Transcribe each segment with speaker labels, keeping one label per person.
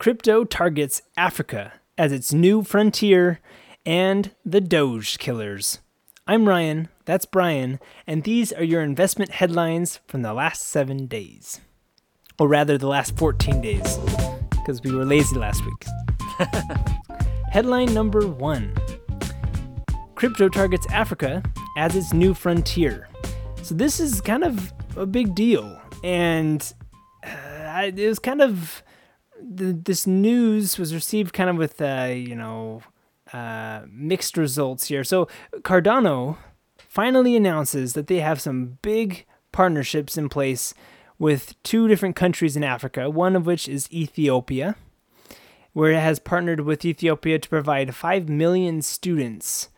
Speaker 1: Crypto targets Africa as its new frontier and the Doge killers. I'm Ryan, that's Brian, and these are your investment headlines from the last seven days. Or rather, the last 14 days, because we were lazy last week. Headline number one Crypto targets Africa as its new frontier. So, this is kind of a big deal. And uh, it was kind of. The, this news was received kind of with, uh, you know, uh, mixed results here. So Cardano finally announces that they have some big partnerships in place with two different countries in Africa, one of which is Ethiopia, where it has partnered with Ethiopia to provide 5 million students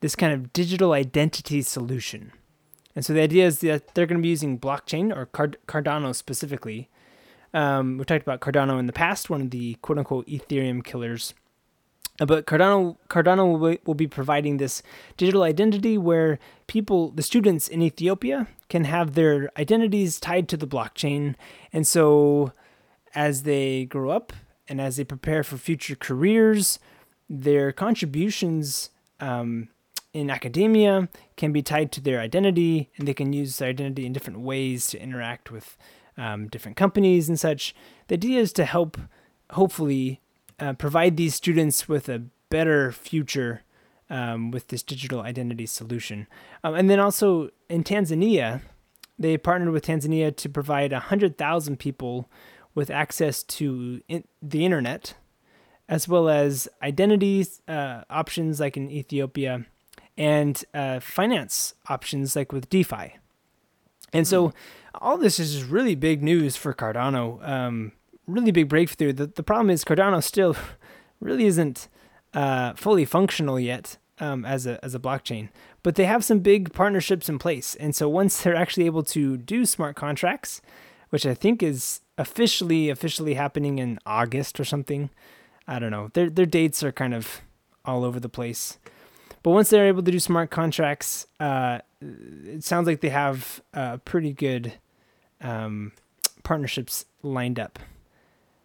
Speaker 1: this kind of digital identity solution. And so the idea is that they're going to be using blockchain or Card- Cardano specifically. Um, we talked about Cardano in the past, one of the quote unquote Ethereum killers. Uh, but Cardano Cardano will be, will be providing this digital identity where people, the students in Ethiopia, can have their identities tied to the blockchain, and so as they grow up and as they prepare for future careers, their contributions um, in academia can be tied to their identity, and they can use their identity in different ways to interact with um, different companies and such. The idea is to help, hopefully, uh, provide these students with a better future um, with this digital identity solution. Um, and then also in Tanzania, they partnered with Tanzania to provide 100,000 people with access to in- the internet, as well as identity uh, options like in Ethiopia and uh, finance options like with DeFi. And so hmm. All this is really big news for Cardano. Um, really big breakthrough. The, the problem is Cardano still really isn't uh, fully functional yet um, as a as a blockchain, but they have some big partnerships in place. And so once they're actually able to do smart contracts, which I think is officially officially happening in August or something, I don't know. Their their dates are kind of all over the place. But once they're able to do smart contracts, uh, it sounds like they have uh, pretty good um, partnerships lined up.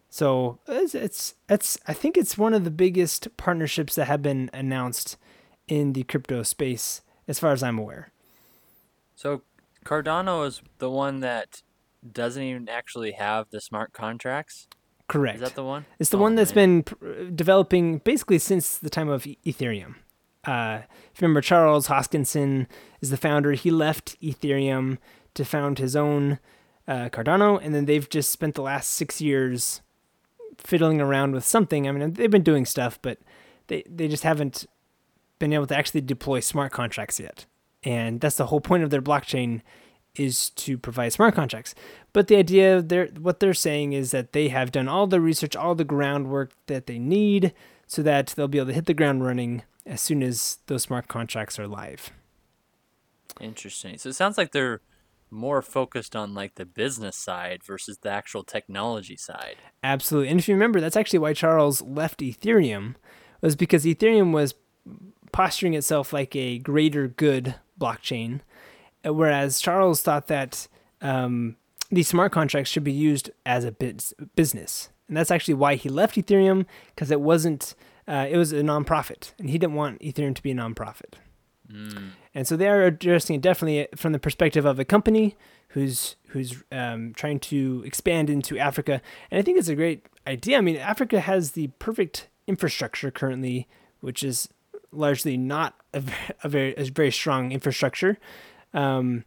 Speaker 1: So it's, it's it's I think it's one of the biggest partnerships that have been announced in the crypto space as far as I'm aware.
Speaker 2: So Cardano is the one that doesn't even actually have the smart contracts.
Speaker 1: Correct.
Speaker 2: Is that the one?
Speaker 1: It's the oh, one that's man. been developing basically since the time of Ethereum. Uh, if you remember, Charles Hoskinson is the founder. He left Ethereum to found his own uh, Cardano, and then they've just spent the last six years fiddling around with something. I mean, they've been doing stuff, but they they just haven't been able to actually deploy smart contracts yet. And that's the whole point of their blockchain is to provide smart contracts. But the idea they're what they're saying is that they have done all the research, all the groundwork that they need so that they'll be able to hit the ground running as soon as those smart contracts are live.
Speaker 2: Interesting. So it sounds like they're more focused on like the business side versus the actual technology side.
Speaker 1: Absolutely. And if you remember, that's actually why Charles left Ethereum was because Ethereum was posturing itself like a greater good blockchain, whereas Charles thought that um, these smart contracts should be used as a biz- business. And that's actually why he left Ethereum because it wasn't, uh, it was a nonprofit and he didn't want Ethereum to be a nonprofit. Mm. And so they are addressing it definitely from the perspective of a company who's who's um, trying to expand into Africa. And I think it's a great idea. I mean, Africa has the perfect infrastructure currently, which is largely not a, a very a very strong infrastructure. Um,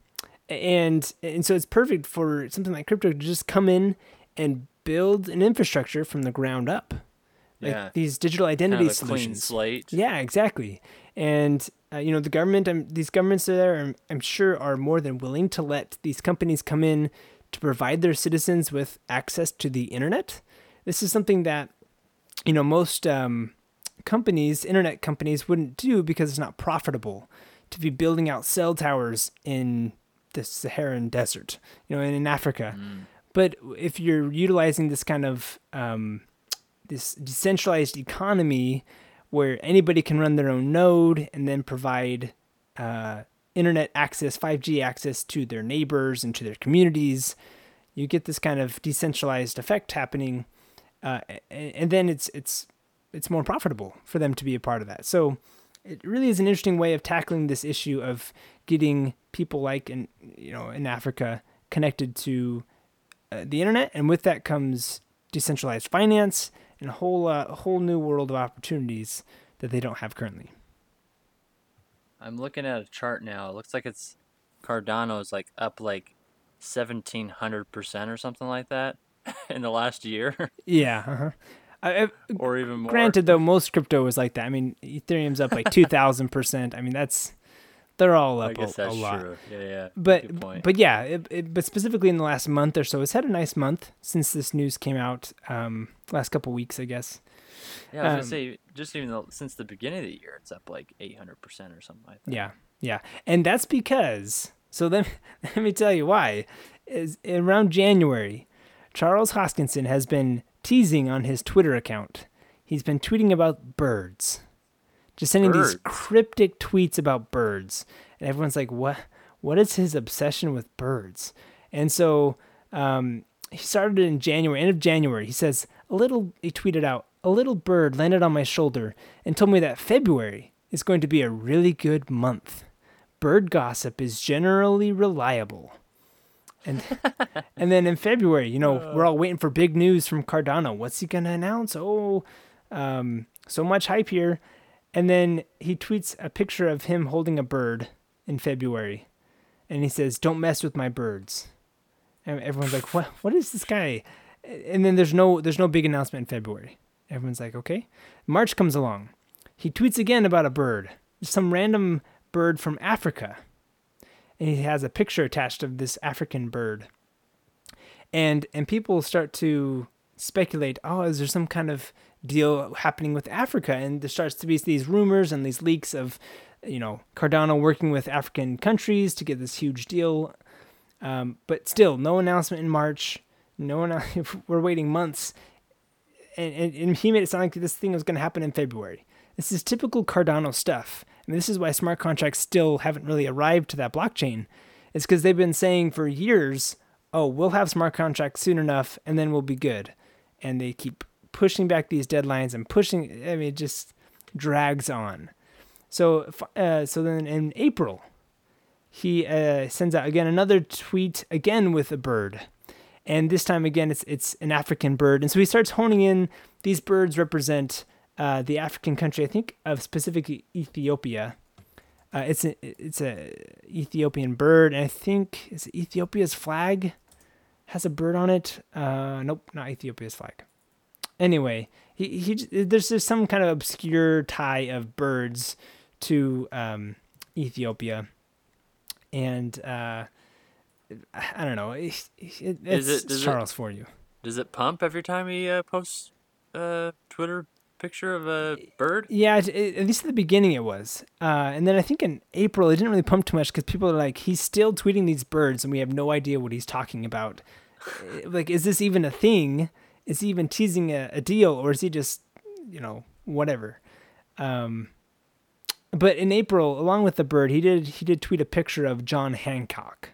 Speaker 1: and and so it's perfect for something like crypto to just come in and build an infrastructure from the ground up. Like yeah. these digital identity kind of solutions. Yeah, exactly. And uh, you know, the government, um, these governments are there, I'm, I'm sure, are more than willing to let these companies come in to provide their citizens with access to the internet. This is something that, you know, most um, companies, internet companies, wouldn't do because it's not profitable to be building out cell towers in the Saharan desert, you know, and in Africa. Mm. But if you're utilizing this kind of um, this decentralized economy where anybody can run their own node and then provide uh, internet access, 5G access to their neighbors and to their communities. You get this kind of decentralized effect happening. uh, and, then it's it's it's more profitable for them to be a part of that. So it really is an interesting way of tackling this issue of getting people like in you know in Africa connected to uh, the internet, and with that comes decentralized finance and a whole uh, a whole new world of opportunities that they don't have currently.
Speaker 2: I'm looking at a chart now. It looks like it's Cardano is like up like 1700% or something like that in the last year.
Speaker 1: yeah. Uh-huh. I,
Speaker 2: or even more.
Speaker 1: Granted, though, most crypto is like that. I mean, Ethereum's up like 2,000%. I mean, that's they're all up
Speaker 2: I guess
Speaker 1: a,
Speaker 2: that's
Speaker 1: a lot.
Speaker 2: true. Yeah, yeah.
Speaker 1: But but yeah, it, it, but specifically in the last month or so, it's had a nice month since this news came out. Um, last couple weeks, I guess.
Speaker 2: Yeah, I was um, gonna say just even though, since the beginning of the year, it's up like 800 percent or something like that.
Speaker 1: Yeah, yeah, and that's because so then let me tell you why. Is around January, Charles Hoskinson has been teasing on his Twitter account. He's been tweeting about birds just sending birds. these cryptic tweets about birds, and everyone's like, "What? What is his obsession with birds?" And so um, he started in January, end of January. He says a little. He tweeted out, "A little bird landed on my shoulder and told me that February is going to be a really good month. Bird gossip is generally reliable." And and then in February, you know, we're all waiting for big news from Cardano. What's he gonna announce? Oh, um, so much hype here. And then he tweets a picture of him holding a bird in February. And he says, Don't mess with my birds. And everyone's like, What what is this guy? And then there's no there's no big announcement in February. Everyone's like, Okay. March comes along. He tweets again about a bird. Some random bird from Africa. And he has a picture attached of this African bird. And and people start to speculate, oh, is there some kind of deal happening with Africa, and there starts to be these rumors and these leaks of, you know, Cardano working with African countries to get this huge deal. Um, but still, no announcement in March. No one. We're waiting months, and, and, and he made it sound like this thing was going to happen in February. This is typical Cardano stuff. and this is why smart contracts still haven't really arrived to that blockchain. It's because they've been saying for years, "Oh, we'll have smart contracts soon enough, and then we'll be good," and they keep pushing back these deadlines and pushing. I mean, it just drags on. So, uh, so then in April, he uh, sends out again another tweet again with a bird, and this time again it's it's an African bird, and so he starts honing in. These birds represent uh, the African country, I think, of specifically Ethiopia. Uh, it's a it's a Ethiopian bird, and I think is Ethiopia's flag has a bird on it. Uh, nope, not Ethiopia's flag. Anyway, he, he there's just some kind of obscure tie of birds to um, Ethiopia, and uh, I don't know. It, it, it's it, Charles for you.
Speaker 2: Does it pump every time he uh, posts a Twitter picture of a bird?
Speaker 1: Yeah, at least at the beginning it was, uh, and then I think in April it didn't really pump too much because people are like, he's still tweeting these birds, and we have no idea what he's talking about. like, is this even a thing? Is he even teasing a, a deal or is he just you know whatever? Um, but in april along with the bird he did he did tweet a picture of john hancock.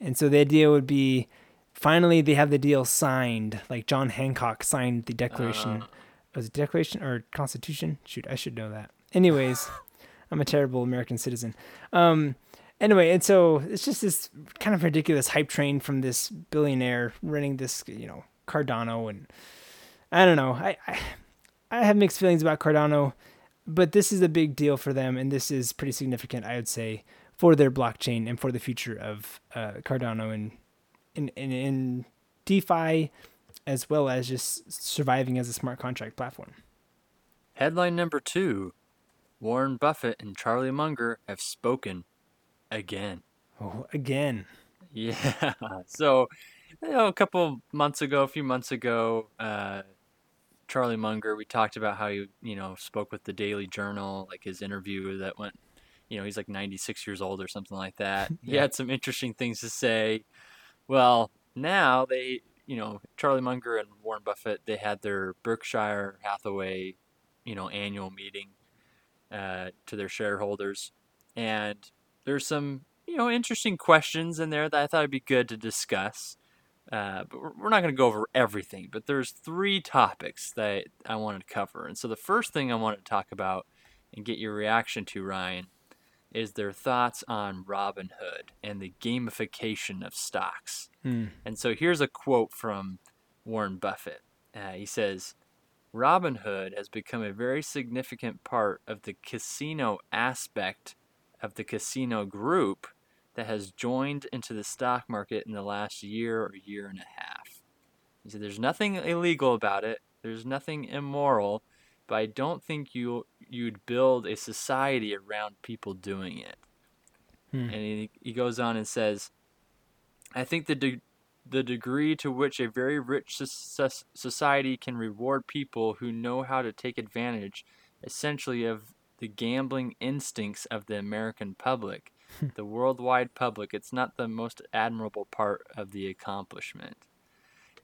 Speaker 1: And so the idea would be finally they have the deal signed like john hancock signed the declaration. Uh. was it declaration or constitution? Shoot i should know that. Anyways i'm a terrible american citizen. Um, anyway and so it's just this kind of ridiculous hype train from this billionaire running this you know Cardano, and I don't know. I, I I have mixed feelings about Cardano, but this is a big deal for them, and this is pretty significant, I would say, for their blockchain and for the future of uh, Cardano and in, in in DeFi, as well as just surviving as a smart contract platform.
Speaker 2: Headline number two: Warren Buffett and Charlie Munger have spoken again.
Speaker 1: Oh, again.
Speaker 2: Yeah. So you know, a couple months ago, a few months ago, uh, Charlie Munger, we talked about how he, you know, spoke with the Daily Journal, like his interview that went, you know, he's like 96 years old or something like that. He had some interesting things to say. Well, now they, you know, Charlie Munger and Warren Buffett, they had their Berkshire Hathaway, you know, annual meeting uh, to their shareholders. And there's some, you know, interesting questions in there that I thought would be good to discuss. Uh, but we're not going to go over everything. But there's three topics that I wanted to cover. And so the first thing I wanted to talk about and get your reaction to, Ryan, is their thoughts on Robinhood and the gamification of stocks.
Speaker 1: Hmm.
Speaker 2: And so here's a quote from Warren Buffett. Uh, he says, Robinhood has become a very significant part of the casino aspect of the casino group that has joined into the stock market in the last year or year and a half. He said, There's nothing illegal about it, there's nothing immoral, but I don't think you you'd build a society around people doing it.
Speaker 1: Hmm.
Speaker 2: And he, he goes on and says, I think the de- the degree to which a very rich soc- society can reward people who know how to take advantage essentially of the gambling instincts of the American public, the worldwide public, it's not the most admirable part of the accomplishment.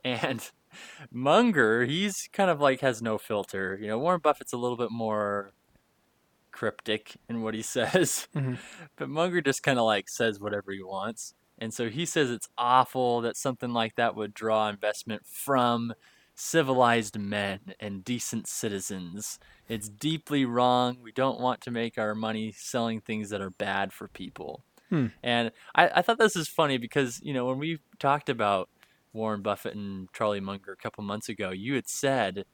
Speaker 2: And Munger, he's kind of like has no filter. You know, Warren Buffett's a little bit more cryptic in what he says,
Speaker 1: Mhm.
Speaker 2: but Munger just kind of like says whatever he wants. And so he says it's awful that something like that would draw investment from civilized men and decent citizens. It's deeply wrong. We don't want to make our money selling things that are bad for people.
Speaker 1: Hmm.
Speaker 2: And I, I thought this is funny because, you know, when we talked about Warren Buffett and Charlie Munger a couple months ago, you had said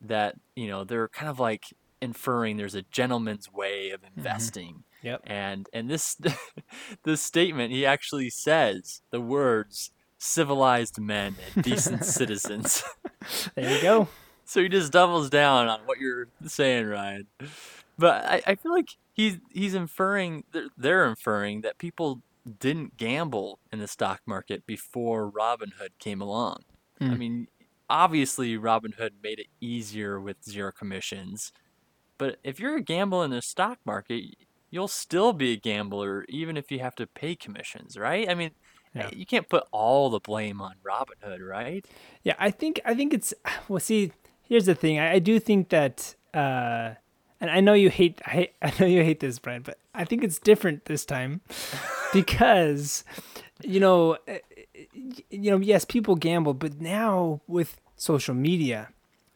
Speaker 2: that, you know, they're kind of like inferring there's a gentleman's way of investing.
Speaker 1: Yep.
Speaker 2: And and this this statement he actually says the words civilized men and decent citizens.
Speaker 1: There you go.
Speaker 2: So he just doubles down on what you're saying, Ryan. But I, I feel like he's he's inferring they're, they're inferring that people didn't gamble in the stock market before Robinhood came along. I
Speaker 1: Mm.
Speaker 2: mean, obviously Robinhood made it easier with zero commissions. But if you're a gambler in the stock market, you'll still be a gambler even if you have to pay commissions, right? I mean,
Speaker 1: Yeah.
Speaker 2: you can't put all the blame on Robinhood, right?
Speaker 1: Yeah, I think I think it's well. See, here's the thing. I, I do think that, uh, and I know you hate. I, hate- I know you hate this, Brian, but I think it's different this time because, you know, uh, you know, yes, people gamble, but now with social media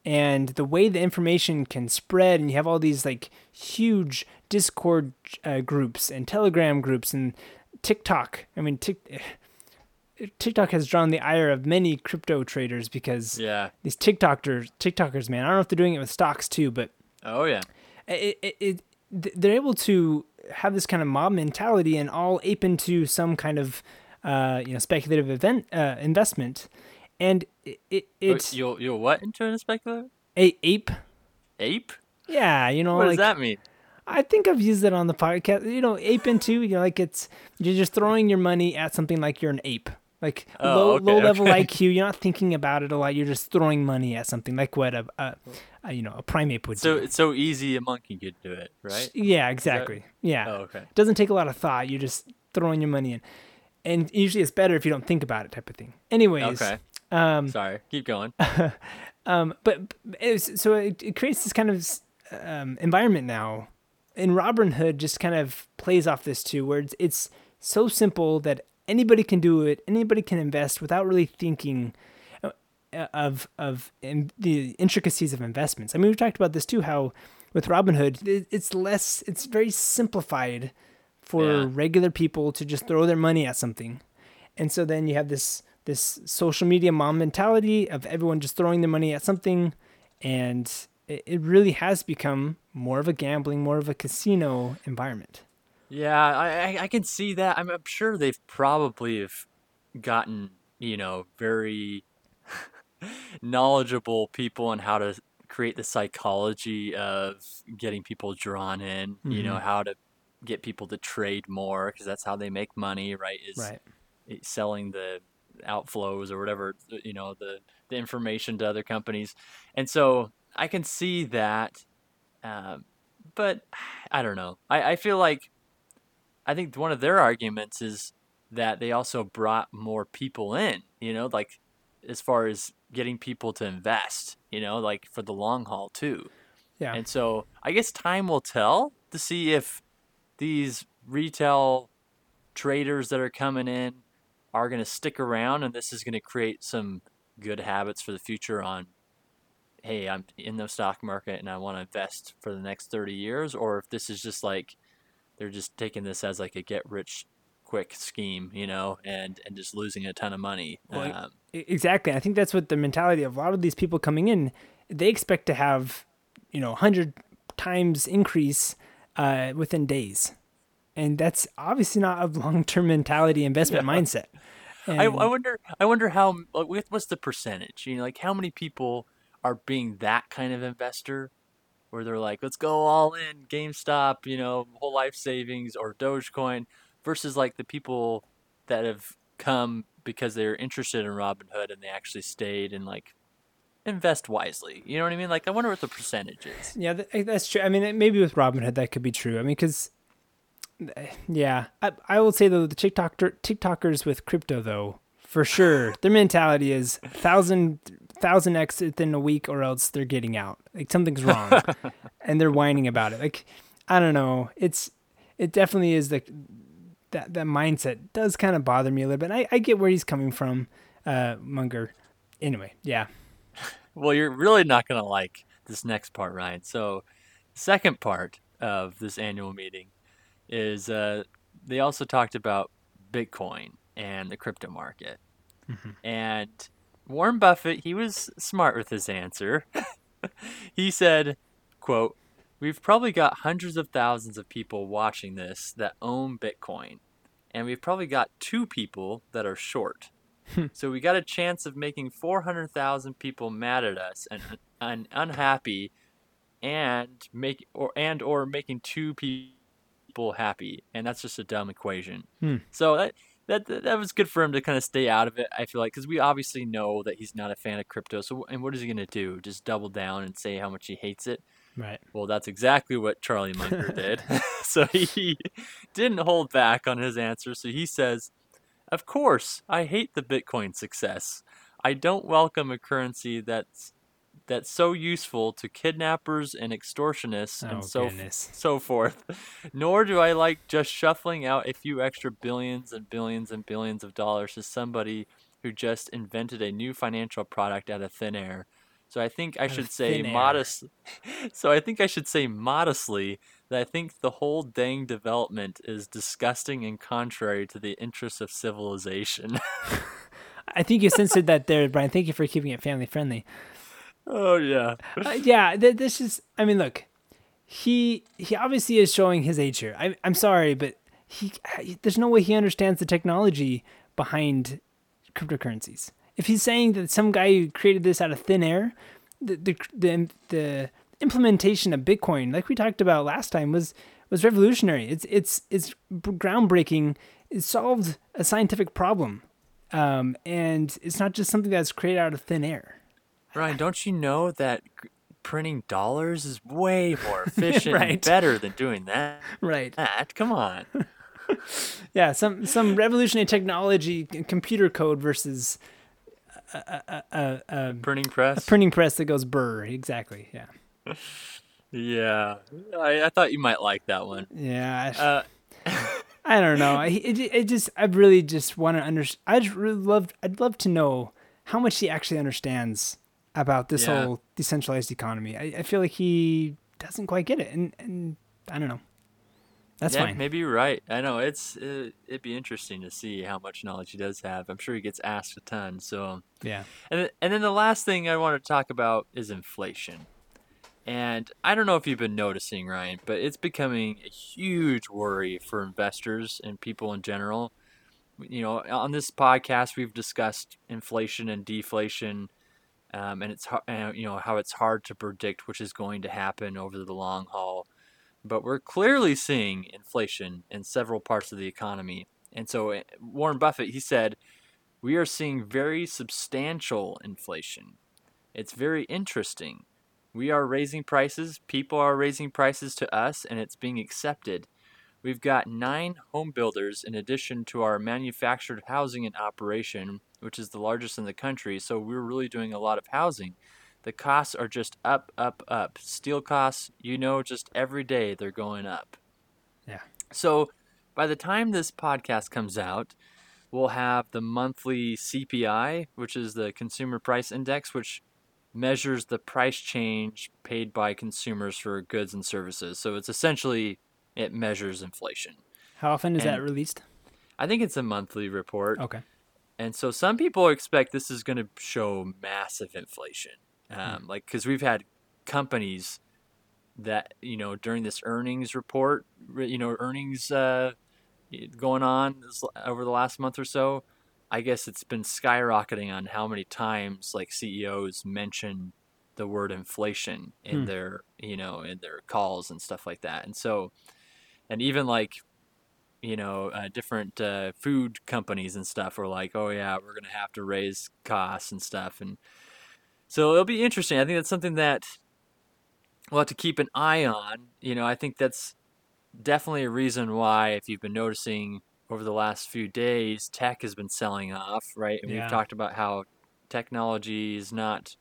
Speaker 1: and the way the information can spread, and you have all these like huge Discord uh, groups and Telegram groups and TikTok. I mean, Tik. TikTok has drawn the ire of many crypto traders because
Speaker 2: Yeah.
Speaker 1: these TikTokers, TikTokers, man. I don't know if they're doing it with stocks too, but
Speaker 2: Oh yeah.
Speaker 1: it, it, it they're able to have this kind of mob mentality and all ape into some kind of uh, you know speculative event uh, investment, and it, it it's
Speaker 2: you'll you'll what into a speculative?
Speaker 1: a ape.
Speaker 2: Ape?
Speaker 1: Yeah, you know,
Speaker 2: What
Speaker 1: like
Speaker 2: does that mean?
Speaker 1: I think I've used it on the podcast. You know, ape into you know, like it's you're just throwing your money at something like you're an ape. Like
Speaker 2: Oh,
Speaker 1: low
Speaker 2: okay,
Speaker 1: low level
Speaker 2: okay.
Speaker 1: IQ, you're not thinking about it a lot. You're just throwing money at something like what a, a, a you know a primate would
Speaker 2: So
Speaker 1: do.
Speaker 2: So it's so easy a monkey could do it, right?
Speaker 1: Yeah, exactly. Yeah,
Speaker 2: Oh, okay.
Speaker 1: doesn't take a lot of thought. You're just throwing your money in, and usually it's better if you don't think about it, type of thing. Anyways,
Speaker 2: Okay.
Speaker 1: um,
Speaker 2: Sorry. Keep going.
Speaker 1: um, but, but it was, so it, it creates this kind of um, environment now, and Robinhood just kind of plays off this too, where it's, it's so simple that anybody can do it, anybody can invest without really thinking uh, of of in the intricacies of investments. I mean, we've talked about this too, how with Robinhood, it's less, it's very simplified for
Speaker 2: Yeah.
Speaker 1: regular people to just throw their money at something, and so then you have this this social media mom mentality of everyone just throwing their money at something, and it, it really has become more of a gambling, more of a casino environment.
Speaker 2: Yeah, I, I I can see that. I'm, I'm sure they've probably have gotten you know very knowledgeable people on how to create the psychology of getting people drawn in. You know
Speaker 1: Mhm.
Speaker 2: how to get people to trade more because that's how they make money, right? Is
Speaker 1: Right.
Speaker 2: selling the outflows or whatever you know the the information to other companies and so i can see that um, but i don't know I, I feel like i think one of their arguments is that they also brought more people in you know like as far as getting people to invest you know like for the long haul too
Speaker 1: Yeah.
Speaker 2: and so I guess time will tell to see if these retail traders that are coming in are going to stick around and this is going to create some good habits for the future on hey, I'm in the stock market and I want to invest for the next 30 years or if this is just like they're just taking this as like a get rich quick scheme, you know, and and just losing a ton of money.
Speaker 1: Well,
Speaker 2: um,
Speaker 1: exactly. I think that's what the mentality of a lot of these people coming in. They expect to have, you know, hundred times increase uh, within days, and that's obviously not a long term mentality investment
Speaker 2: Yeah.
Speaker 1: mindset.
Speaker 2: I, I wonder I wonder how like, what's the percentage? You know, like how many people are being that kind of investor where they're like, let's go all in GameStop, you know, whole life savings or Dogecoin versus like the people that have come because they're interested in Robinhood and they actually stayed and like invest wisely. You know what I mean? Like I wonder what the percentage is.
Speaker 1: Yeah, eh, that's true. I mean, maybe with Robinhood that could be true. I mean, because eh, yeah, I, I will say though the TikToker TikTokers with crypto though for sure their mentality is thousand thousand x within a week or else they're getting out. Like something's wrong, and they're whining about it. Like I don't know. It's it definitely is like that that mindset does kind of bother me a little bit. I I get where he's coming from, uh, Munger. Anyway, yeah.
Speaker 2: Well, you're really not going to like this next part, Ryan. So, second part of this annual meeting is uh, they also talked about Bitcoin and the crypto market. And Warren Buffett, he was smart with his answer. he said, quote, We've probably got hundreds of thousands of people watching this that own Bitcoin. And we've probably got two people that are short. So we got a chance of making 400,000 people mad at us and, and unhappy and make or and or making two people happy and that's just a dumb equation.
Speaker 1: Hmm.
Speaker 2: So that, that that was good for him to kind of stay out of it. I feel like cuz we obviously know that he's not a fan of crypto. So and what is he going to do? Just double down and say how much he hates it?
Speaker 1: Right.
Speaker 2: Well, that's exactly what Charlie Munger did. so he didn't hold back on his answer. So he says, Of course, I hate the Bitcoin success. I don't welcome a currency that's that's so useful to kidnappers and extortionists
Speaker 1: Oh
Speaker 2: and so
Speaker 1: goodness.
Speaker 2: so forth. Nor do I like just shuffling out a few extra billions and billions and billions of dollars to somebody who just invented a new financial product out of thin air. So I think I
Speaker 1: Out
Speaker 2: should say modest so I think I should say modestly that I think the whole dang development is disgusting and contrary to the interests of civilization.
Speaker 1: I think you censored that there, Brian. Thank you for keeping it family friendly.
Speaker 2: Oh yeah.
Speaker 1: Uh, yeah, th- this is. I mean, look, he he obviously is showing his age here. I, I'm sorry, but he there's no way he understands the technology behind cryptocurrencies. If he's saying that some guy created this out of thin air, the the the, the implementation of Bitcoin, like we talked about last time, was was revolutionary. It's it's it's groundbreaking. It solved a scientific problem, um, and it's not just something that's created out of thin air.
Speaker 2: Ryan, don't you know that printing dollars is way more efficient and better than doing that?
Speaker 1: Right.
Speaker 2: That come on.
Speaker 1: Yeah, some some revolutionary technology, computer code versus a, a, a, a,
Speaker 2: Printing press.
Speaker 1: printing press that goes burr. Exactly. Yeah.
Speaker 2: yeah, I, I thought you might like that one.
Speaker 1: Yeah. I,
Speaker 2: Uh,
Speaker 1: I don't know. I, it, it just I really just want to understand. I just really love. I'd love to know how much he actually understands about this
Speaker 2: Yeah.
Speaker 1: whole decentralized economy. I, I feel like he doesn't quite get it, and and I don't know. That's
Speaker 2: yeah,
Speaker 1: fine.
Speaker 2: maybe you're right. I know it's uh, it'd be interesting to see how much knowledge he does have. I'm sure he gets asked a ton. So,
Speaker 1: Yeah.
Speaker 2: and and then the last thing I want to talk about is inflation. And I don't know if you've been noticing, Ryan, but it's becoming a huge worry for investors and people in general. You know, on this podcast, we've discussed inflation and deflation, um, and it's you know how it's hard to predict which is going to happen over the long haul. But we're clearly seeing inflation in several parts of the economy, and so uh, Warren Buffett he said, we are seeing very substantial inflation. It's very interesting. We are raising prices, people are raising prices to us, and it's being accepted. We've got nine home builders in addition to our manufactured housing in operation, which is the largest in the country, so we're really doing a lot of housing. The costs are just up, up, up. Steel costs, you know, just every day they're going up.
Speaker 1: Yeah.
Speaker 2: So by the time this podcast comes out, we'll have the monthly CPI, which is the Consumer Price Index, which measures the price change paid by consumers for goods and services. So it's essentially it measures inflation.
Speaker 1: How often is
Speaker 2: And-
Speaker 1: that released?
Speaker 2: I think it's a monthly report.
Speaker 1: Okay.
Speaker 2: And so some people expect this is going to show massive inflation. Um, Like, because we've had companies that, you know, during this earnings report, you know, earnings uh, going on this, over the last month or so, I guess it's been skyrocketing on how many times like CEOs mention the word inflation in
Speaker 1: Hmm.
Speaker 2: their, you know, in their calls and stuff like that. And so, and even like you know, uh, different uh, food companies and stuff were like, oh yeah, we're gonna have to raise costs and stuff, and so it'll be interesting. I think that's something that we'll have to keep an eye on. You know, I think that's definitely a reason why, if you've been noticing over the last few days, tech has been selling off, right? And
Speaker 1: Yeah.
Speaker 2: we've talked about how technology is not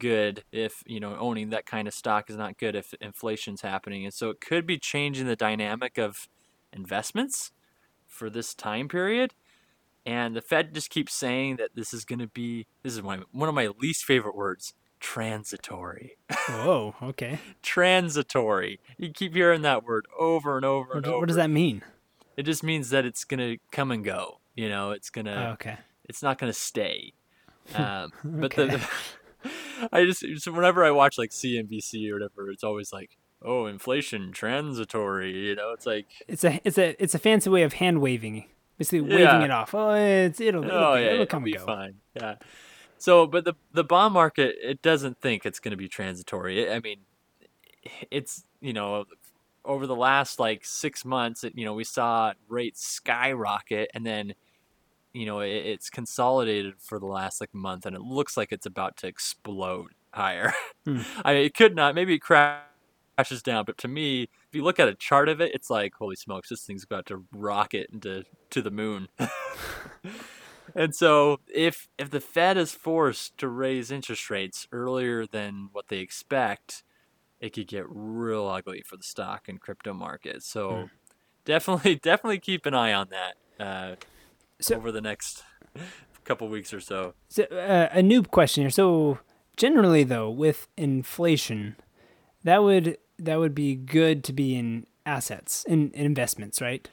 Speaker 2: good if you know owning that kind of stock is not good if inflation's happening and so it could be changing the dynamic of investments for this time period. And the Fed just keeps saying that this is going to be, this is one of, one of my least favorite words transitory.
Speaker 1: Whoa. Okay.
Speaker 2: transitory. You keep hearing that word over and over
Speaker 1: What,
Speaker 2: and
Speaker 1: do-
Speaker 2: over.
Speaker 1: what does that mean?
Speaker 2: It just means that it's going to come and go. You know, it's going to,
Speaker 1: Oh, okay.
Speaker 2: it's not going to stay. Um, but
Speaker 1: Okay.
Speaker 2: the, I just, so whenever I watch like CNBC or whatever, it's always like, oh, inflation transitory. You know, it's like,
Speaker 1: It's a it's a it's a fancy way of hand waving, basically waving it off. Oh, it's it'll it'll,
Speaker 2: oh
Speaker 1: be,
Speaker 2: yeah,
Speaker 1: it'll
Speaker 2: it'll
Speaker 1: come
Speaker 2: be
Speaker 1: and go.
Speaker 2: fine. Yeah. So, but the the bond market it doesn't think it's going to be transitory. I mean, it's you know over the last like six months, it, you know we saw rates skyrocket, and then you know it, it's consolidated for the last like month, and it looks like it's about to explode higher.
Speaker 1: Hmm.
Speaker 2: I mean, it could not. Maybe it crashes down, but to me, if you look at a chart of it, it's like holy smokes, this thing's about to rocket into to the moon. And so if if the Fed is forced to raise interest rates earlier than what they expect, it could get real ugly for the stock and crypto market. So
Speaker 1: Hmm.
Speaker 2: definitely definitely keep an eye on that uh,
Speaker 1: So-
Speaker 2: over the next couple weeks or so.
Speaker 1: So, uh, a noob question here. So, generally, though, with inflation, that would that would be good to be in assets in, in investments, right?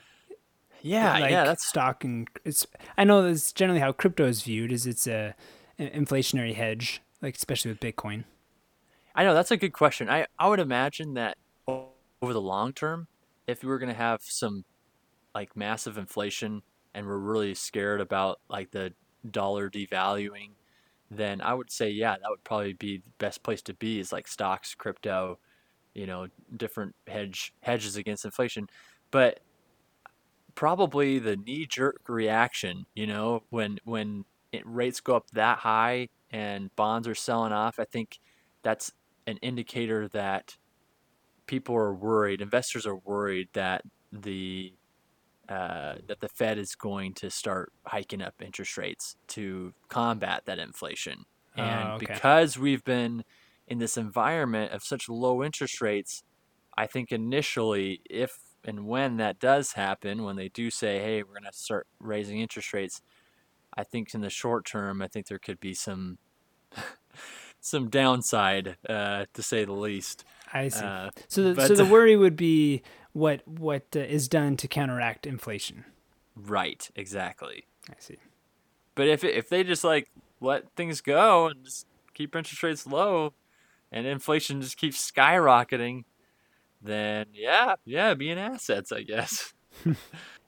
Speaker 2: Yeah,
Speaker 1: like
Speaker 2: yeah, that's
Speaker 1: stock and it's. I know that's generally how crypto is viewed. Is it's a, an inflationary hedge, like especially with Bitcoin.
Speaker 2: I know that's a good question. I I would imagine that over the long term, if we were going to have some like massive inflation and we're really scared about like the dollar devaluing, then I would say yeah, that would probably be the best place to be is like stocks, crypto, you know, different hedge hedges against inflation. But probably the knee jerk reaction, you know, when when it, rates go up that high and bonds are selling off, I think that's an indicator that people are worried, investors are worried that the uh, that the Fed is going to start hiking up interest rates to combat that inflation. And
Speaker 1: Oh, okay.
Speaker 2: because we've been in this environment of such low interest rates, I think initially, if and when that does happen, when they do say, "Hey, we're going to start raising interest rates," I think in the short term, I think there could be some some downside, uh, to say the least.
Speaker 1: I see.
Speaker 2: Uh,
Speaker 1: so, the, so the worry would be what what uh, is done to counteract inflation.
Speaker 2: right, exactly.
Speaker 1: I see.
Speaker 2: But if if they just like let things go and just keep interest rates low, and inflation just keeps skyrocketing, then yeah, yeah, be in assets, I guess.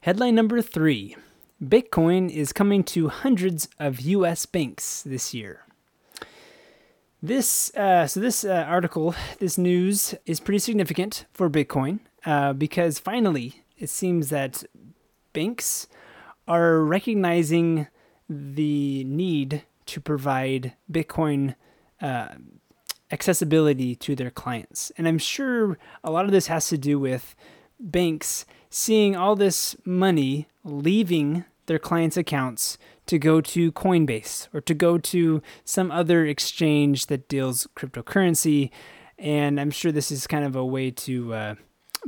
Speaker 1: Headline number three Bitcoin is coming to hundreds of US banks this year. This, uh, so this uh, article, this news is pretty significant for Bitcoin uh, because finally it seems that banks are recognizing the need to provide Bitcoin uh, accessibility to their clients. And I'm sure a lot of this has to do with banks seeing all this money leaving their clients' accounts to go to Coinbase or to go to some other exchange that deals cryptocurrency. And I'm sure this is kind of a way to uh,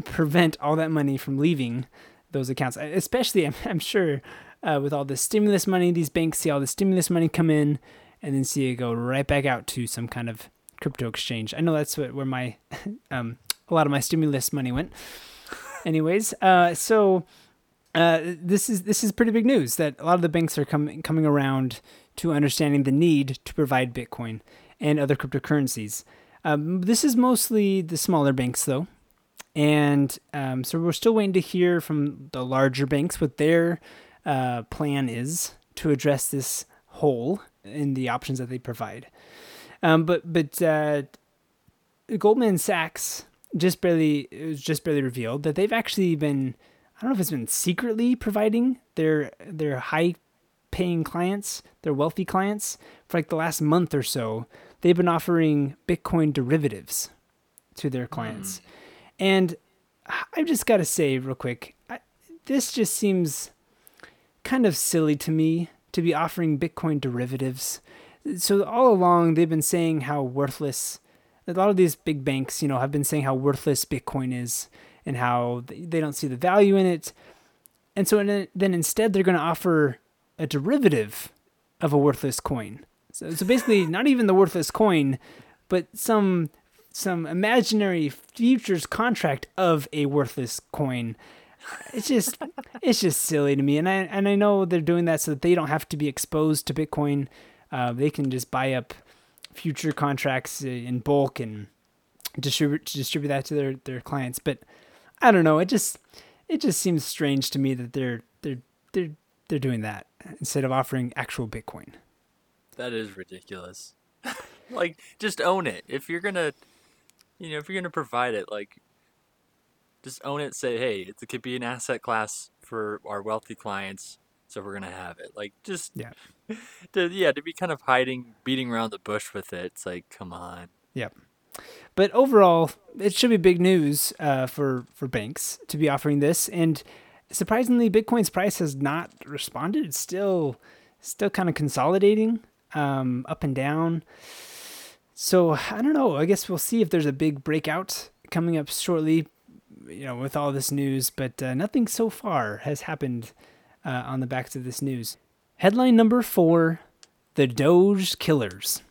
Speaker 1: prevent all that money from leaving those accounts. Especially, I'm, I'm sure uh, with all the stimulus money. These banks see all the stimulus money come in, and then see it go right back out to some kind of crypto exchange. I know that's what, where my um, a lot of my stimulus money went. Anyways, uh, so uh, this is this is pretty big news that a lot of the banks are coming coming around to understanding the need to provide Bitcoin and other cryptocurrencies. Um, this is mostly the smaller banks, though, and um, so we're still waiting to hear from the larger banks what their uh, plan is to address this hole in the options that they provide. Um, but but uh, Goldman Sachs just barely it was just barely revealed that they've actually been I don't know if it's been secretly providing their their high paying clients, their wealthy clients for like the last month or so. They've been offering Bitcoin derivatives to their clients. Mm. And I've just got to say real quick, I, this just seems kind of silly to me to be offering Bitcoin derivatives. So all along they've been saying how worthless a lot of these big banks, you know, have been saying how worthless Bitcoin is and how they don't see the value in it. And so then instead they're going to offer a derivative of a worthless coin. So, so basically not even the worthless coin, but some some imaginary futures contract of a worthless coin. It's just it's just silly to me, and I and I know they're doing that so that they don't have to be exposed to Bitcoin. Uh, they can just buy up future contracts in bulk and distribute distribute that to their their clients. But I don't know. It just it just seems strange to me that they're they're they're they're doing that instead of offering actual Bitcoin.
Speaker 2: That is ridiculous. like just own it. If you're gonna you know, if you're gonna provide it, like just own it, say, hey, it could be an asset class for our wealthy clients so we're gonna have it. Like just
Speaker 1: yeah,
Speaker 2: to yeah to be kind of hiding, beating around the bush with it. It's like come on.
Speaker 1: Yep. But overall, it should be big news uh, for for banks to be offering this, and surprisingly, Bitcoin's price has not responded. It's still still kind of consolidating um, up and down. So I don't know. I guess we'll see if there's a big breakout coming up shortly. You know, with all this news, but uh, nothing so far has happened uh, on the backs of this news. Headline number four The Doge Killers.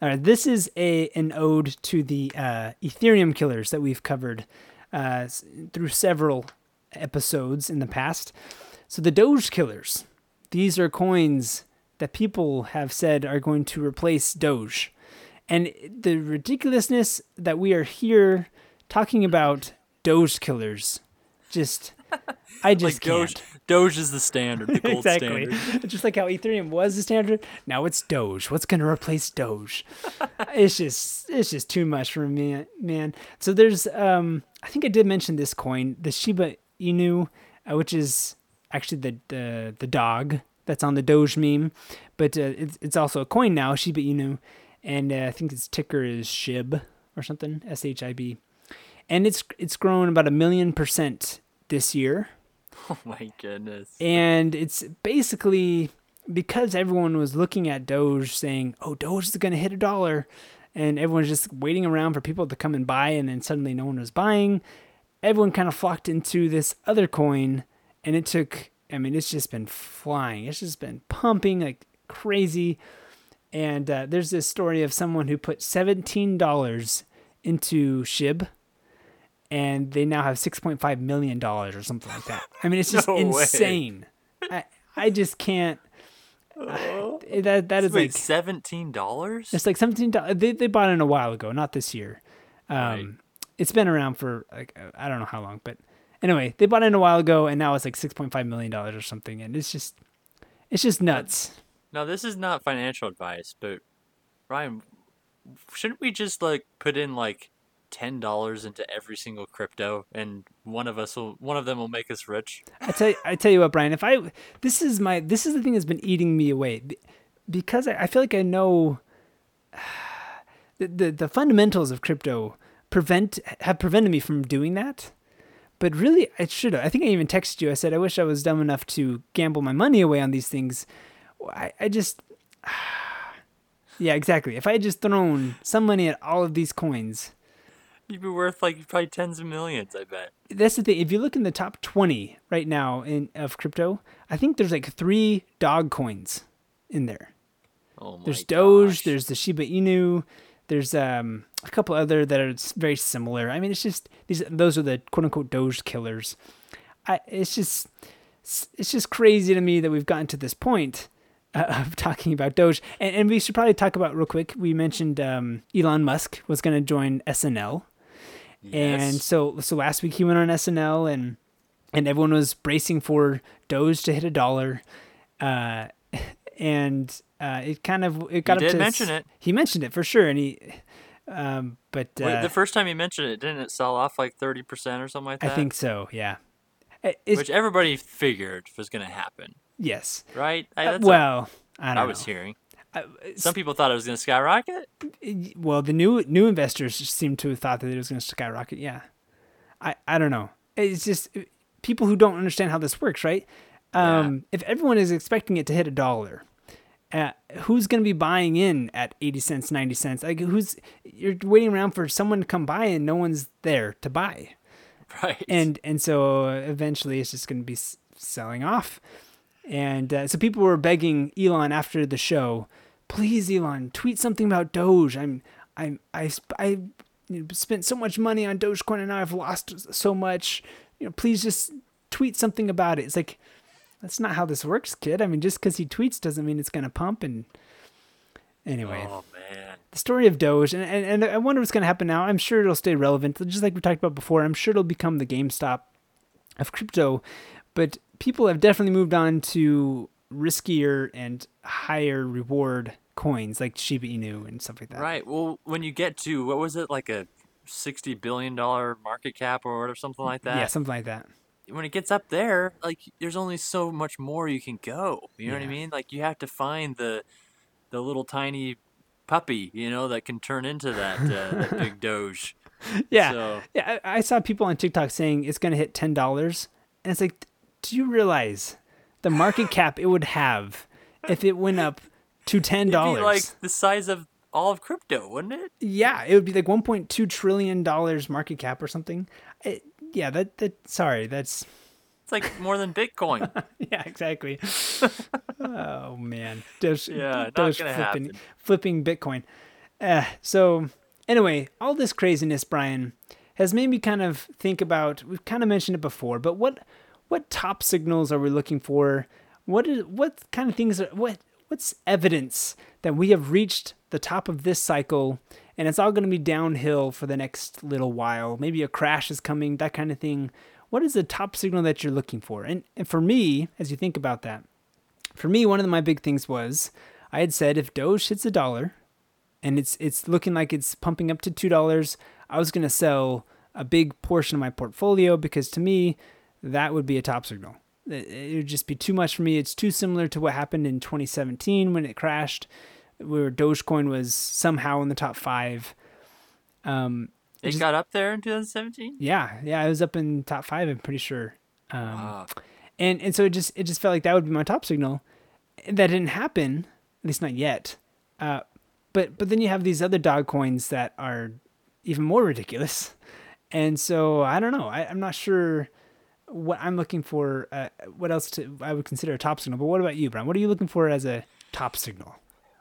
Speaker 1: All right, this is a an ode to the uh, Ethereum killers that we've covered uh, through several episodes in the past. So the Doge killers, these are coins that people have said are going to replace Doge. And the ridiculousness that we are here talking about Doge killers just I just like
Speaker 2: Doge,
Speaker 1: can't.
Speaker 2: Doge is the standard, the gold
Speaker 1: exactly.
Speaker 2: standard.
Speaker 1: Just like how Ethereum was the standard, now it's Doge. What's going to replace Doge? it's just it's just too much for me, man. So there's um I think I did mention this coin, the Shiba Inu, uh, which is actually the the the dog that's on the Doge meme, but uh, it's it's also a coin now, Shiba Inu, and uh, I think its ticker is SHIB or something, S H I B, and it's it's grown about a million percent this year.
Speaker 2: Oh my goodness.
Speaker 1: And it's basically because everyone was looking at Doge saying, oh, Doge is going to hit a dollar. And everyone's just waiting around for people to come and buy. And then suddenly no one was buying. Everyone kind of flocked into this other coin. And it took, I mean, it's just been flying. It's just been pumping like crazy. And uh, there's this story of someone who put $17 into SHIB and they now have 6.5 million dollars or something like that. I mean, it's just no insane. I, I just can't. Uh, that that is like
Speaker 2: seventeen dollars.
Speaker 1: It's like seventeen dollars. They they bought it a while ago, not this year. Um, right. it's been around for like I don't know how long, but anyway, they bought it a while ago, and now it's like six point five million dollars or something, and it's just it's just nuts.
Speaker 2: Now this is not financial advice, but Ryan, shouldn't we just like put in like ten dollars into every single crypto, and one of us will, one of them will make us rich.
Speaker 1: I tell you, I tell you what, Brian. If I, this is my, this is the thing that's been eating me away, because I, I feel like I know the, the the fundamentals of crypto prevent have prevented me from doing that. But really, I should. I think I even texted you. I said I wish I was dumb enough to gamble my money away on these things. I, I just. Yeah, exactly. If I had just thrown some money at all of these coins,
Speaker 2: You'd be worth like probably tens of millions, I bet.
Speaker 1: That's the thing. If you look in the top 20 right now in of crypto, I think there's like three dog coins in there.
Speaker 2: Oh my
Speaker 1: There's Doge,
Speaker 2: gosh.
Speaker 1: there's the Shiba Inu, there's um, a couple other that are very similar. I mean, it's just these those are the quote unquote Doge killers. I it's just it's just crazy to me that we've gotten to this point uh, of talking about Doge. And, and we should probably talk about real quick. We mentioned um, Elon Musk was going to join SNL, and so so last week he went on SNL and and everyone was bracing for Doge to hit a dollar. Uh, and uh, it kind of it got up
Speaker 2: did
Speaker 1: to
Speaker 2: mention it.
Speaker 1: He mentioned it for sure, and he. Um, but uh,
Speaker 2: Wait, the first time you mentioned it, didn't it sell off like thirty percent or something like that?
Speaker 1: I think so. Yeah. Uh, It's,
Speaker 2: Which everybody figured was going to happen,
Speaker 1: yes.
Speaker 2: right? I,
Speaker 1: Uh, well, I don't
Speaker 2: I
Speaker 1: know.
Speaker 2: was hearing.
Speaker 1: Uh,
Speaker 2: Some people thought it was going to skyrocket.
Speaker 1: well, the new new investors seem to have thought that it was going to skyrocket. Yeah, I I don't know. It's just people who don't understand how this works, right? Um, If everyone is expecting it to hit a dollar, uh, who's going to be buying in at eighty cents, ninety cents? Like who's you're waiting around for someone to come by and no one's there to buy,
Speaker 2: Right.
Speaker 1: and and so eventually it's just going to be selling off. And uh, so people were begging Elon after the show, please, Elon, tweet something about Doge. I'm, I'm, I, I spent so much money on Dogecoin and now I've lost so much. You know, please just tweet something about it. It's like, that's not how this works, kid. I mean, just because he tweets doesn't mean it's going to pump. And anyway,
Speaker 2: oh man.
Speaker 1: the story of Doge, and, and, and I wonder what's going to happen now. I'm sure it'll stay relevant, just like we talked about before. I'm sure it'll become the GameStop of crypto, but people have definitely moved on to riskier and higher reward coins like Shiba Inu and stuff like that.
Speaker 2: Right. Well, when you get to what was it like a sixty billion dollar market cap or whatever, something like that.
Speaker 1: Yeah, something like that.
Speaker 2: when it gets up there, like there's only so much more you can go. You know what I mean? Like you have to find the the little tiny puppy, you know, that can turn into that uh, that big doge.
Speaker 1: Yeah,
Speaker 2: So
Speaker 1: yeah. I, I saw people on TikTok saying it's going to hit ten dollars, and it's like, do you realize the market cap it would have if it went up to ten dollars?
Speaker 2: be like the size of all of crypto, wouldn't it?
Speaker 1: Yeah, it would be like 1.2 trillion dollars market cap or something. It, yeah, that that sorry, that's
Speaker 2: It's like more than Bitcoin.
Speaker 1: yeah, exactly. oh man, Doge,
Speaker 2: Yeah, not gonna
Speaker 1: flipping,
Speaker 2: happen.
Speaker 1: flipping Bitcoin. Uh, so anyway, all this craziness, Brian, has made me kind of think about. We've kind of mentioned it before, but what what top signals are we looking for? What is what kind of things are what what's evidence that we have reached the top of this cycle and it's all going to be downhill for the next little while? Maybe a crash is coming, that kind of thing. What is the top signal that you're looking for? And and for me, as you think about that, for me, one of my big things was I had said if Doge hits a dollar, and it's it's looking like it's pumping up to two dollars, I was gonna sell a big portion of my portfolio because to me, that would be a top signal. It, would just be too much for me. It's too similar to what happened in 2017 when it crashed, where Dogecoin was somehow in the top five. Um,
Speaker 2: It
Speaker 1: just-
Speaker 2: got up there in 2017.
Speaker 1: yeah, yeah, I was up in top five. I'm pretty sure. Um,
Speaker 2: Wow.
Speaker 1: and and so it just it just felt like that would be my top signal. That didn't happen, at least not yet. Uh, but but then you have these other dog coins that are even more ridiculous, and so I don't know. I, I'm not sure what I'm looking for. Uh, what else to I would consider a top signal. But what about you, Brian? What are you looking for as a top signal?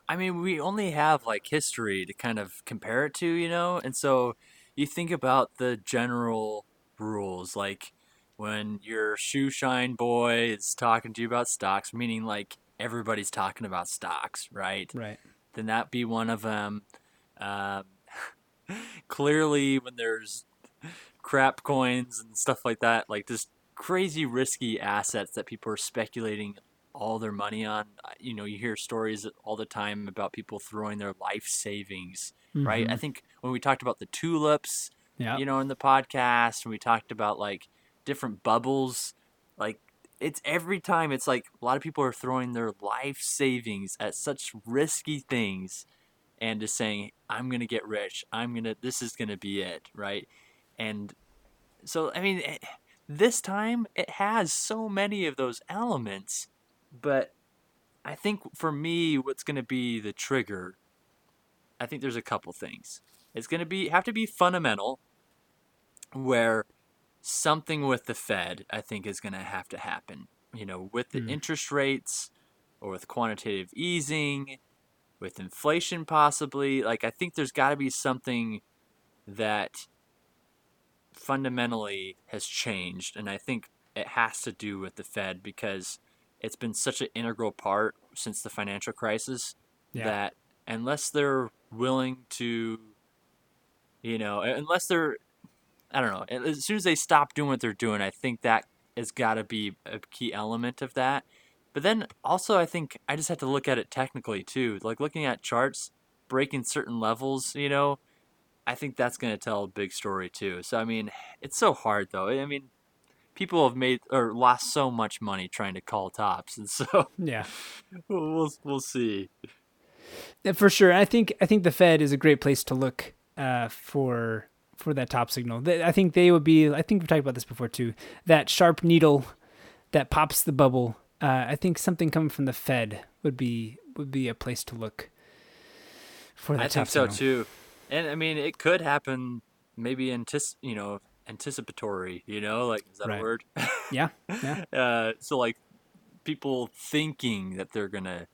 Speaker 2: I mean, we only have like history to kind of compare it to, you know? And so you think about the general rules, like when your shoe shine boy is talking to you about stocks, meaning like everybody's talking about stocks, right?
Speaker 1: Right.
Speaker 2: Then that be one of them. Um, clearly, when there's crap coins and stuff like that, like just crazy risky assets that people are speculating all their money on. You know, you hear stories all the time about people throwing their life savings, right? I think when we talked about the tulips,
Speaker 1: Yeah.
Speaker 2: you know, in the podcast, and we talked about like different bubbles, like it's every time it's like a lot of people are throwing their life savings at such risky things and just saying, I'm going to get rich. I'm going to, this is going to be it, right? And so, I mean, eh, this time it has so many of those elements, but I think for me, what's going to be the trigger, I think there's a couple things. It's going to be have to be fundamental, where something with the Fed, I think, is going to have to happen. You know, with the
Speaker 1: Mm.
Speaker 2: interest rates or with quantitative easing, with inflation possibly. Like, I think there's got to be something that fundamentally has changed. And I think it has to do with the Fed because it's been such an integral part since the financial crisis
Speaker 1: Yeah.
Speaker 2: that unless they're willing to, you know, unless they're, I don't know, as soon as they stop doing what they're doing, I think that has got to be a key element of that. But then also, I think I just have to look at it technically too. Like looking at charts, breaking certain levels, you know, I think that's going to tell a big story too. So, I mean, it's so hard though. I mean, people have made or lost so much money trying to call tops. And so
Speaker 1: Yeah.
Speaker 2: we'll, we'll see.
Speaker 1: For sure. I think I think the Fed is a great place to look uh, for for that top signal. I think they would be. I think we've talked about this before too. That sharp needle that pops the bubble. Uh, I think something coming from the Fed would be would be a place to look for that top signal.
Speaker 2: I think so
Speaker 1: signal.
Speaker 2: too. And I mean, it could happen maybe antici- you know, anticipatory, you know, like is that
Speaker 1: Right.
Speaker 2: a word?
Speaker 1: Yeah, yeah,
Speaker 2: uh, so like people thinking that they're gonna,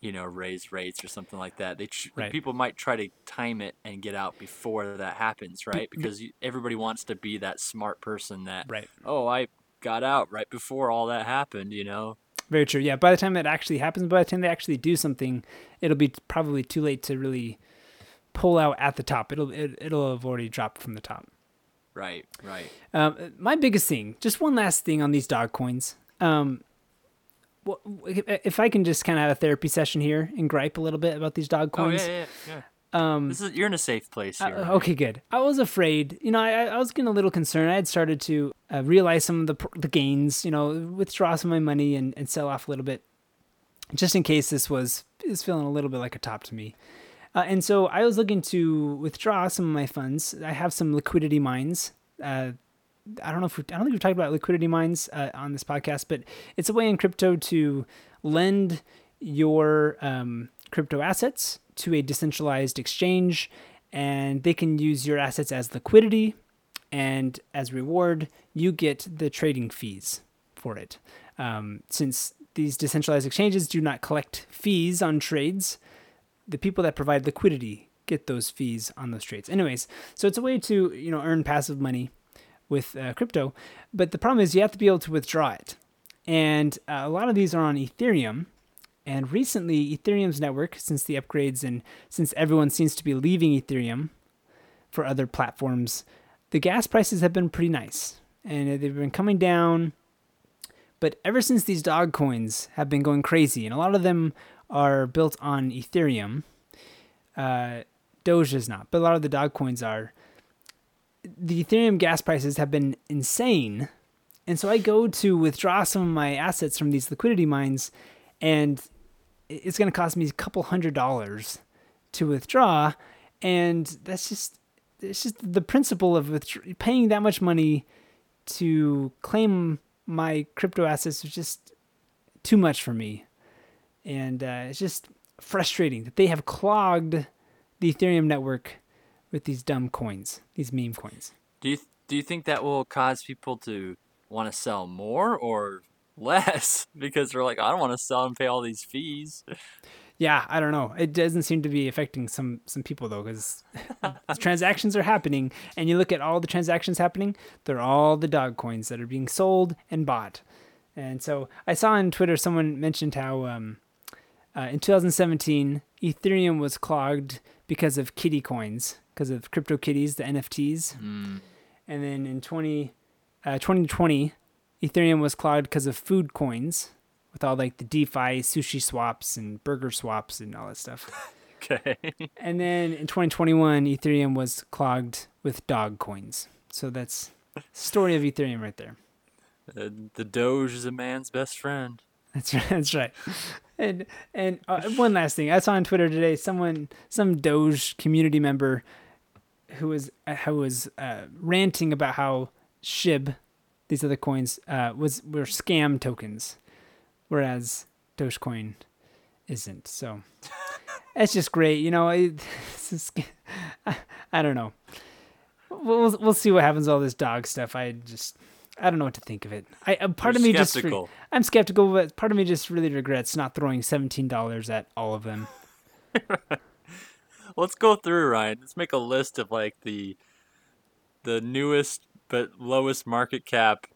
Speaker 2: you know, raise rates or something like that. They tr-
Speaker 1: Right.
Speaker 2: people might try to time it and get out before that happens, right? Because you, everybody wants to be that smart person that,
Speaker 1: right.
Speaker 2: oh, I got out right before all that happened, you know.
Speaker 1: Very true. Yeah. By the time it actually happens, by the time they actually do something, it'll be probably too late to really pull out at the top. It'll it, it'll have already dropped from the top.
Speaker 2: Right, right.
Speaker 1: Um, my biggest thing, just one last thing on these dog coins. Um, wh- if I can just kind of have a therapy session here and gripe a little bit about these dog coins.
Speaker 2: Oh yeah, yeah, yeah.
Speaker 1: Um,
Speaker 2: This is you're in a safe place
Speaker 1: uh,
Speaker 2: here. right?
Speaker 1: okay, good. I was afraid. You know, I, I was getting a little concerned. I had started to uh, realize some of the the gains. You know, withdraw some of my money and, and sell off a little bit, just in case this was is feeling a little bit like a top to me. Uh, and so I was looking to withdraw some of my funds. I have some liquidity mines. Uh, I don't know if we, I don't think we've talked about liquidity mines uh, on this podcast, but it's a way in crypto to lend your um, crypto assets to a decentralized exchange, and they can use your assets as liquidity, and as reward, you get the trading fees for it. Um, since these decentralized exchanges do not collect fees on trades, the people that provide liquidity get those fees on those trades. Anyways, so it's a way to you know earn passive money with uh, crypto, but the problem is you have to be able to withdraw it, and uh, a lot of these are on Ethereum. And recently, Ethereum's network, since the upgrades and since everyone seems to be leaving Ethereum for other platforms, the gas prices have been pretty nice and they've been coming down. But ever since these dog coins have been going crazy, and a lot of them are built on Ethereum, uh, Doge is not, but a lot of the dog coins are. The Ethereum gas prices have been insane. And so I go to withdraw some of my assets from these liquidity mines, and it's going to cost me a couple hundred dollars to withdraw. And that's just, it's just the principle of paying that much money to claim my crypto assets is just too much for me. And uh, it's just frustrating that they have clogged the Ethereum network with these dumb coins, these meme coins.
Speaker 2: Do you do you think that will cause people to want to sell more or less because they're like, I don't want to sell and pay all these fees?
Speaker 1: Yeah, I don't know. It doesn't seem to be affecting some some people though, because transactions are happening, and you look at all the transactions happening, they're all the dog coins that are being sold and bought. And so I saw on Twitter someone mentioned how um, uh, in 2017 Ethereum was clogged because of kitty coins, because of CryptoKitties, the NFTs.
Speaker 2: Mm,
Speaker 1: And then in 20, uh, 2020, Ethereum was clogged because of food coins with all like the DeFi sushi swaps and burger swaps and all that stuff.
Speaker 2: okay.
Speaker 1: and then in 2021, Ethereum was clogged with dog coins. So that's story of Ethereum right there.
Speaker 2: Uh, the Doge is a man's best friend.
Speaker 1: That's right. That's right. And and uh, one last thing, I saw on Twitter today someone, some Doge community member, who was uh, who was uh, ranting about how Shib, these other coins, uh, was were scam tokens, whereas Dogecoin isn't. So it's just great, you know. I, I don't know. we'll we'll see what happens all this dog stuff. I just I don't know what to think of it. I uh, part
Speaker 2: You're
Speaker 1: of me just
Speaker 2: skeptical.
Speaker 1: I'm skeptical, but part of me just really regrets not throwing seventeen dollars at all of them.
Speaker 2: Let's go through, Ryan. Let's make a list of like the the newest but lowest market cap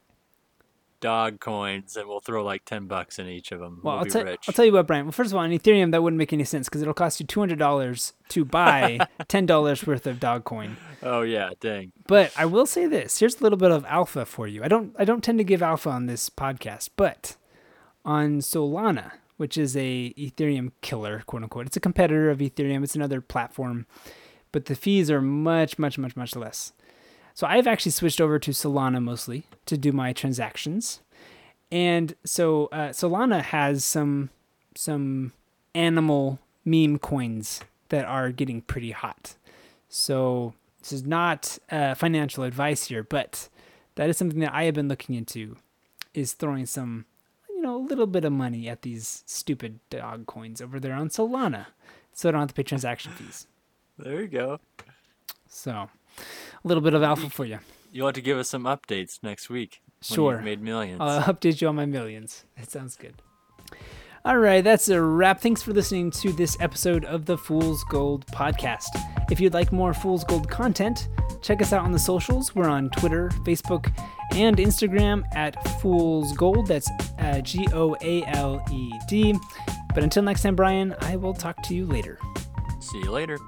Speaker 2: dog coins, and we'll throw like ten bucks in each of them.
Speaker 1: Well,
Speaker 2: we'll
Speaker 1: I'll
Speaker 2: be
Speaker 1: tell
Speaker 2: rich.
Speaker 1: I'll tell you what, Brian. Well, first of all, on Ethereum that wouldn't make any sense because it'll cost you two hundred dollars to buy ten dollars worth of dog coin.
Speaker 2: oh yeah, dang.
Speaker 1: But I will say this: here's a little bit of alpha for you. I don't I don't tend to give alpha on this podcast, but on Solana, which is a Ethereum killer, quote unquote, it's a competitor of Ethereum. It's another platform, but the fees are much much much much less. So I've actually switched over to Solana mostly to do my transactions, and so uh, Solana has some some animal meme coins that are getting pretty hot. So this is not uh, financial advice here, but that is something that I have been looking into, is throwing some, you know, a little bit of money at these stupid dog coins over there on Solana, so I don't have to pay transaction fees.
Speaker 2: There you go.
Speaker 1: So, a little bit of alpha for you.
Speaker 2: You'll have to give us some updates next week.
Speaker 1: Sure.
Speaker 2: made millions.
Speaker 1: I'll update you on my millions. That sounds good. All right, that's a wrap. Thanks for listening to this episode of the Fool's Gold podcast. If you'd like more Fool's Gold content, check us out on the socials. We're on Twitter, Facebook, and Instagram at Fool's Gold. That's uh, G O A L E D. But until next time, Brian, I will talk to you later.
Speaker 2: See you later.